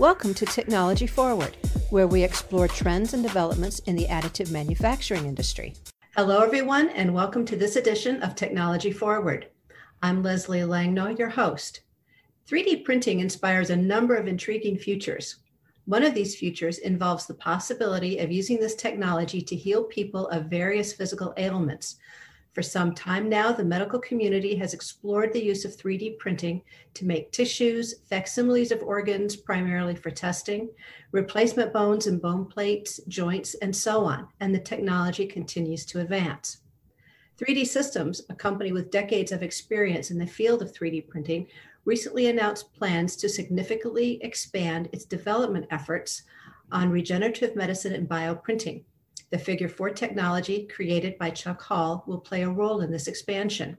Welcome to Technology Forward, where we explore trends and developments in the additive manufacturing industry. Hello, everyone, and welcome to this edition of Technology Forward. I'm Leslie Langnau, your host. 3D printing inspires a number of intriguing futures. One of these futures involves the possibility of using this technology to heal people of various physical ailments, for some time now, the medical community has explored the use of 3D printing to make tissues, facsimiles of organs, primarily for testing, replacement bones and bone plates, joints, and so on, and the technology continues to advance. 3D Systems, a company with decades of experience in the field of 3D printing, recently announced plans to significantly expand its development efforts on regenerative medicine and bioprinting. The Figure 4 technology created by Chuck Hull will play a role in this expansion.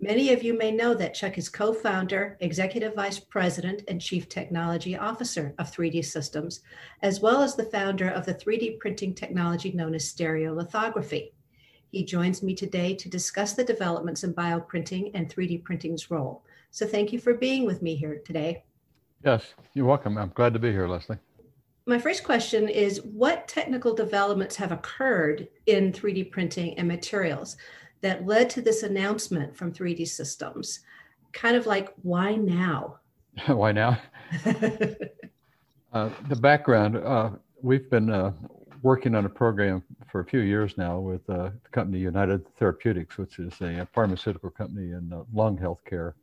Many of you may know that Chuck is co founder, executive vice president, and chief technology officer of 3D Systems, as well as the founder of the 3D printing technology known as stereolithography. He joins me today to discuss the developments in bioprinting and 3D printing's role. So thank you for being with me here today. Yes, you're welcome. I'm glad to be here, Leslie my first question is what technical developments have occurred in 3D printing and materials that led to this announcement from 3D Systems? Kind of like, why now? why now? uh, the background uh, we've been uh, working on a program for a few years now with uh, the company United Therapeutics, which is a, pharmaceutical company in uh, lung health care,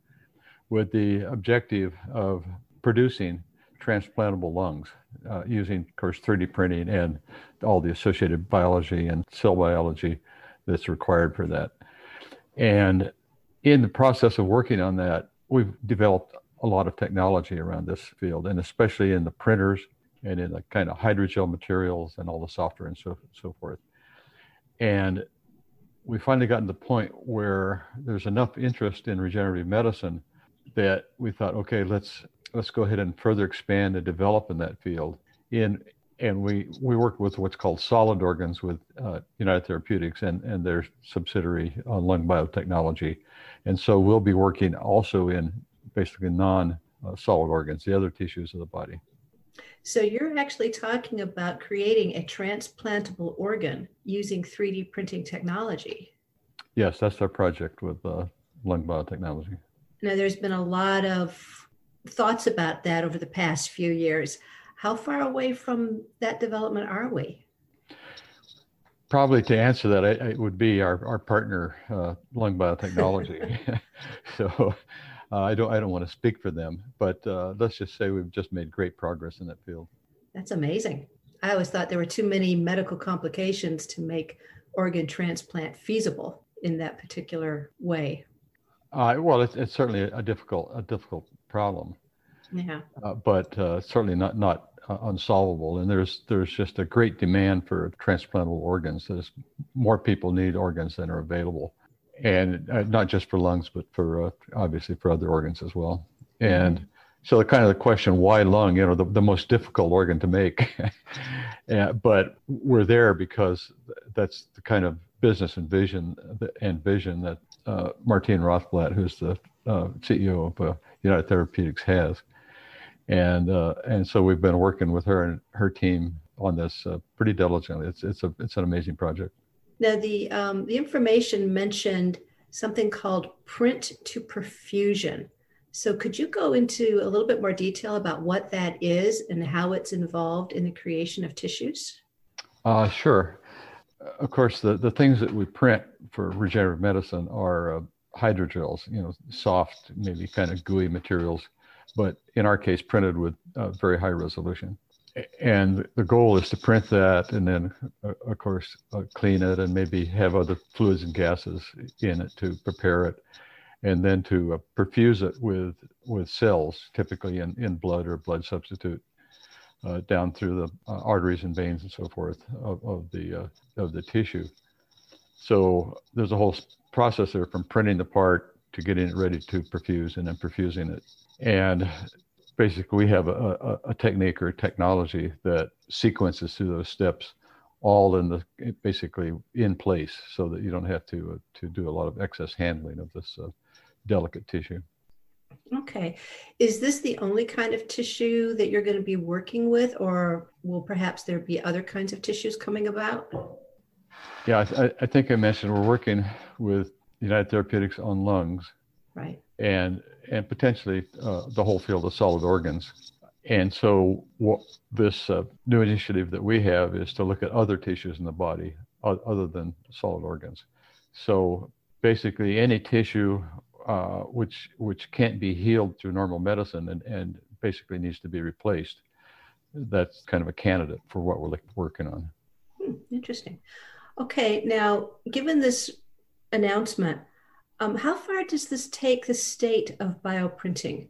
with the objective of producing transplantable lungs uh, using, of course, 3D printing and all the associated biology and cell biology that's required for that. And in the process of working on that, we've developed a lot of technology around this field, and especially in the printers and in the kind of hydrogel materials and all the software and so, so forth. And we finally gotten to the point where there's enough interest in regenerative medicine that we thought, okay, let's let's go ahead and further expand and develop in that field. In and we we work with what's called solid organs with uh, United Therapeutics and and their subsidiary on lung biotechnology, and so we'll be working also in basically non uh, solid organs, the other tissues of the body. So you're actually talking about creating a transplantable organ using 3D printing technology. Yes, that's our project with uh, lung biotechnology. Now, there's been a lot of thoughts about that over the past few years. How far away from that development are we? Probably to answer that, it would be our, our partner, uh, Lung Biotechnology. so uh, I don't I don't want to speak for them, but uh, let's just say we've just made great progress in that field. That's amazing. I always thought there were too many medical complications to make organ transplant feasible in that particular way. Uh, well, it's, it's certainly a difficult a difficult problem. Yeah. Uh, but uh, certainly not not uh, unsolvable. And there's there's just a great demand for transplantable organs. There's more people need organs than are available, and uh, not just for lungs, but for uh, obviously for other organs as well. And so the kind of the question, why lung? You know, the, the most difficult organ to make. but we're there because that's the kind of business and vision and vision that uh, Martine Rothblatt, who's the uh, CEO of uh, United Therapeutics, has, and uh, and so we've been working with her and her team on this uh, pretty diligently. It's it's a it's an amazing project. Now the um, the information mentioned something called print to perfusion. So could you go into a little bit more detail about what that is and how it's involved in the creation of tissues? Uh, sure. Of course, the, the things that we print for regenerative medicine are uh, hydrogels, you know, soft, maybe kind of gooey materials, but in our case, printed with uh, very high resolution. And the goal is to print that and then, uh, of course, uh, clean it and maybe have other fluids and gases in it to prepare it. And then to uh, perfuse it with, with cells, typically in, in blood or blood substitute, uh, down through the uh, arteries and veins and so forth of, of the, of the tissue. So there's a whole process there from printing the part to getting it ready to perfuse and then perfusing it. And basically, we have a, a, a technique or a technology that sequences through those steps all in the basically in place so that you don't have to uh, to do a lot of excess handling of this uh, delicate tissue. Okay. Is this the only kind of tissue that you're going to be working with, or will perhaps there be other kinds of tissues coming about? Yeah, I, I think I mentioned we're working with United Therapeutics on lungs. Right. And and potentially uh, the whole field of solid organs. And so, what this uh, new initiative that we have is to look at other tissues in the body other than solid organs. So, basically, any tissue uh, which which can't be healed through normal medicine and, and basically needs to be replaced. That's kind of a candidate for what we're working on. Hmm, interesting. Okay, now given this announcement, um, how far does this take the state of bioprinting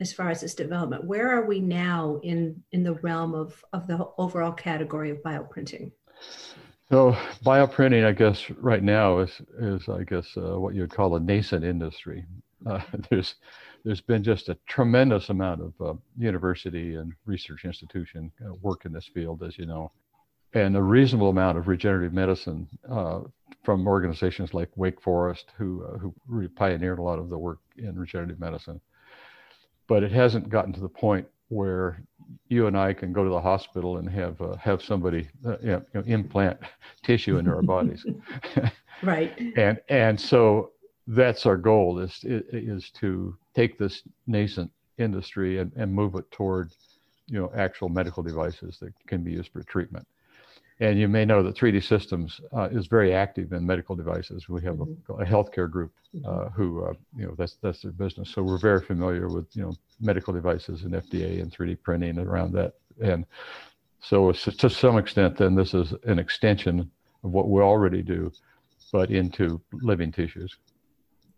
as far as its development? Where are we now in in the realm of of the overall category of bioprinting? So bioprinting, I guess, right now is is I guess uh, what you would call a nascent industry. Uh, there's there's been just a tremendous amount of uh, university and research institution uh, work in this field, as you know, and a reasonable amount of regenerative medicine uh, from organizations like Wake Forest, who uh, who really pioneered a lot of the work in regenerative medicine. But it hasn't gotten to the point where you and I can go to the hospital and have uh, have somebody uh, you know, implant tissue into our bodies. right. and and so that's our goal is is to take this nascent industry and, and move it toward you know actual medical devices that can be used for treatment. And you may know that 3D Systems uh, is very active in medical devices. We have mm-hmm. a, a, healthcare group uh, mm-hmm. who, uh, you know, that's that's their business. So we're very familiar with, you know, medical devices and FDA and 3D printing around that. And so to some extent, then this is an extension of what we already do, but into living tissues.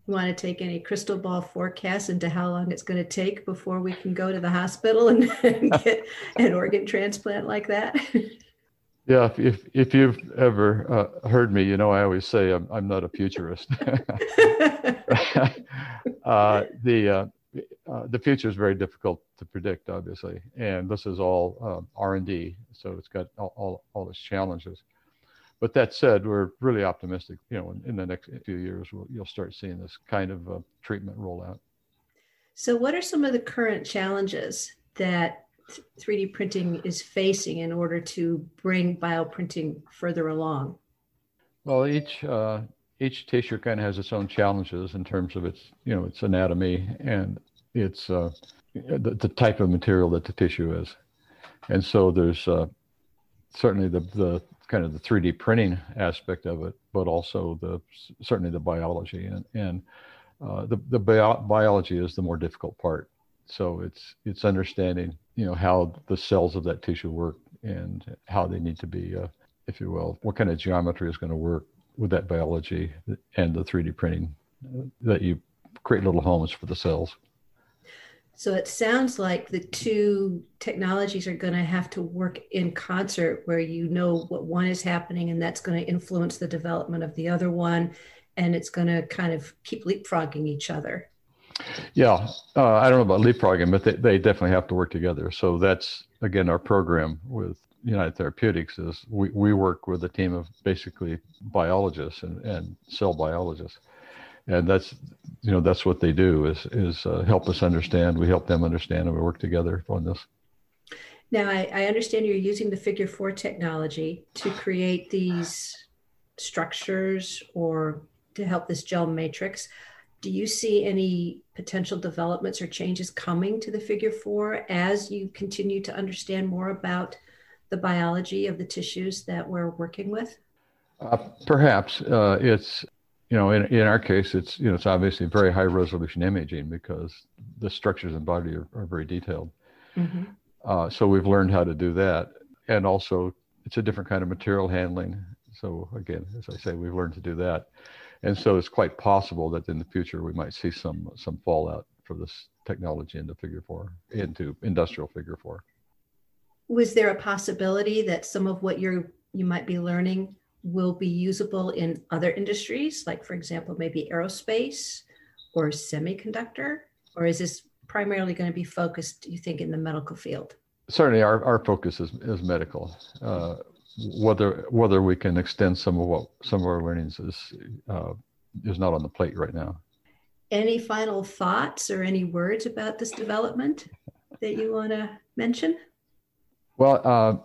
You want to take any crystal ball forecast into how long it's going to take before we can go to the hospital and, and get an organ transplant like that? Yeah, if, if, if you've ever uh, heard me, you know I always say I'm, I'm not a futurist. uh, the uh, uh, the future is very difficult to predict, obviously, and this is all um, R and D, so it's got all, all, all its challenges. But that said, we're really optimistic. You know, in, in the next few years, we'll, you'll start seeing this kind of uh, treatment roll out. So, what are some of the current challenges that 3D printing is facing in order to bring bioprinting further along? Well, each uh, each tissue kind of has its own challenges in terms of its you know its anatomy and its uh, the, the, type of material that the tissue is, and so there's uh, certainly the the kind of the 3D printing aspect of it, but also the certainly the biology and and uh, the the bio- biology is the more difficult part. So it's it's understanding you know how the cells of that tissue work and how they need to be, uh, if you will, what kind of geometry is going to work with that biology and the 3D printing uh, that you create little homes for the cells. So it sounds like the two technologies are going to have to work in concert where you know what one is happening and that's going to influence the development of the other one and it's going to kind of keep leapfrogging each other. Yeah, uh, I don't know about leapfrogging, but they, they definitely have to work together. So that's again our program with United Therapeutics is we, we work with a team of basically biologists and, and cell biologists, and that's you know that's what they do is is uh, help us understand. We help them understand, and we work together on this. Now I, I understand you're using the Figure Four technology to create these structures or to help this gel matrix do you see any potential developments or changes coming to the figure four as you continue to understand more about the biology of the tissues that we're working with? Uh, perhaps uh, it's you know in, in our case it's you know it's obviously very high resolution imaging because the structures in body are, are very detailed. Mm-hmm. Uh, so we've learned how to do that, and also it's a different kind of material handling. So again, as I say, we've learned to do that and so it's quite possible that in the future we might see some some fallout for this technology into figure four into industrial figure four. Was there a possibility that some of what you're you might be learning will be usable in other industries like for example maybe aerospace or semiconductor? Or is this primarily going to be focused you think in the medical field? Certainly our, our focus is, is medical. Uh, whether whether we can extend some of what some of our learnings is uh, is not on the plate right now. any final thoughts or any words about this development that you want to mention? Well, uh,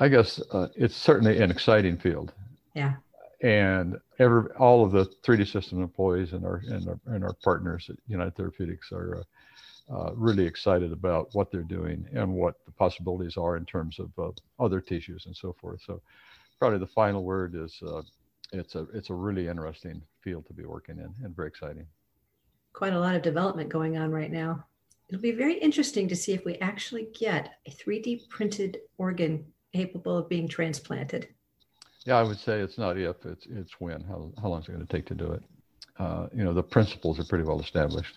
I guess uh, it's certainly an exciting field. Yeah. And every all of the 3D System employees and our and our, and our partners at United Therapeutics are uh, really excited about what they're doing and what the possibilities are in terms of uh, other tissues and so forth. So, probably the final word is uh, it's a it's a really interesting field to be working in and very exciting. Quite a lot of development going on right now. It'll be very interesting to see if we actually get a 3D printed organ capable of being transplanted. Yeah, I would say it's not if, it's it's when. How how long is it going to take to do it? Uh, you know, the principles are pretty well established.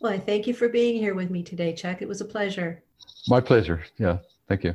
Well, I thank you for being here with me today, Chuck. It was a pleasure. My pleasure. Yeah, thank you.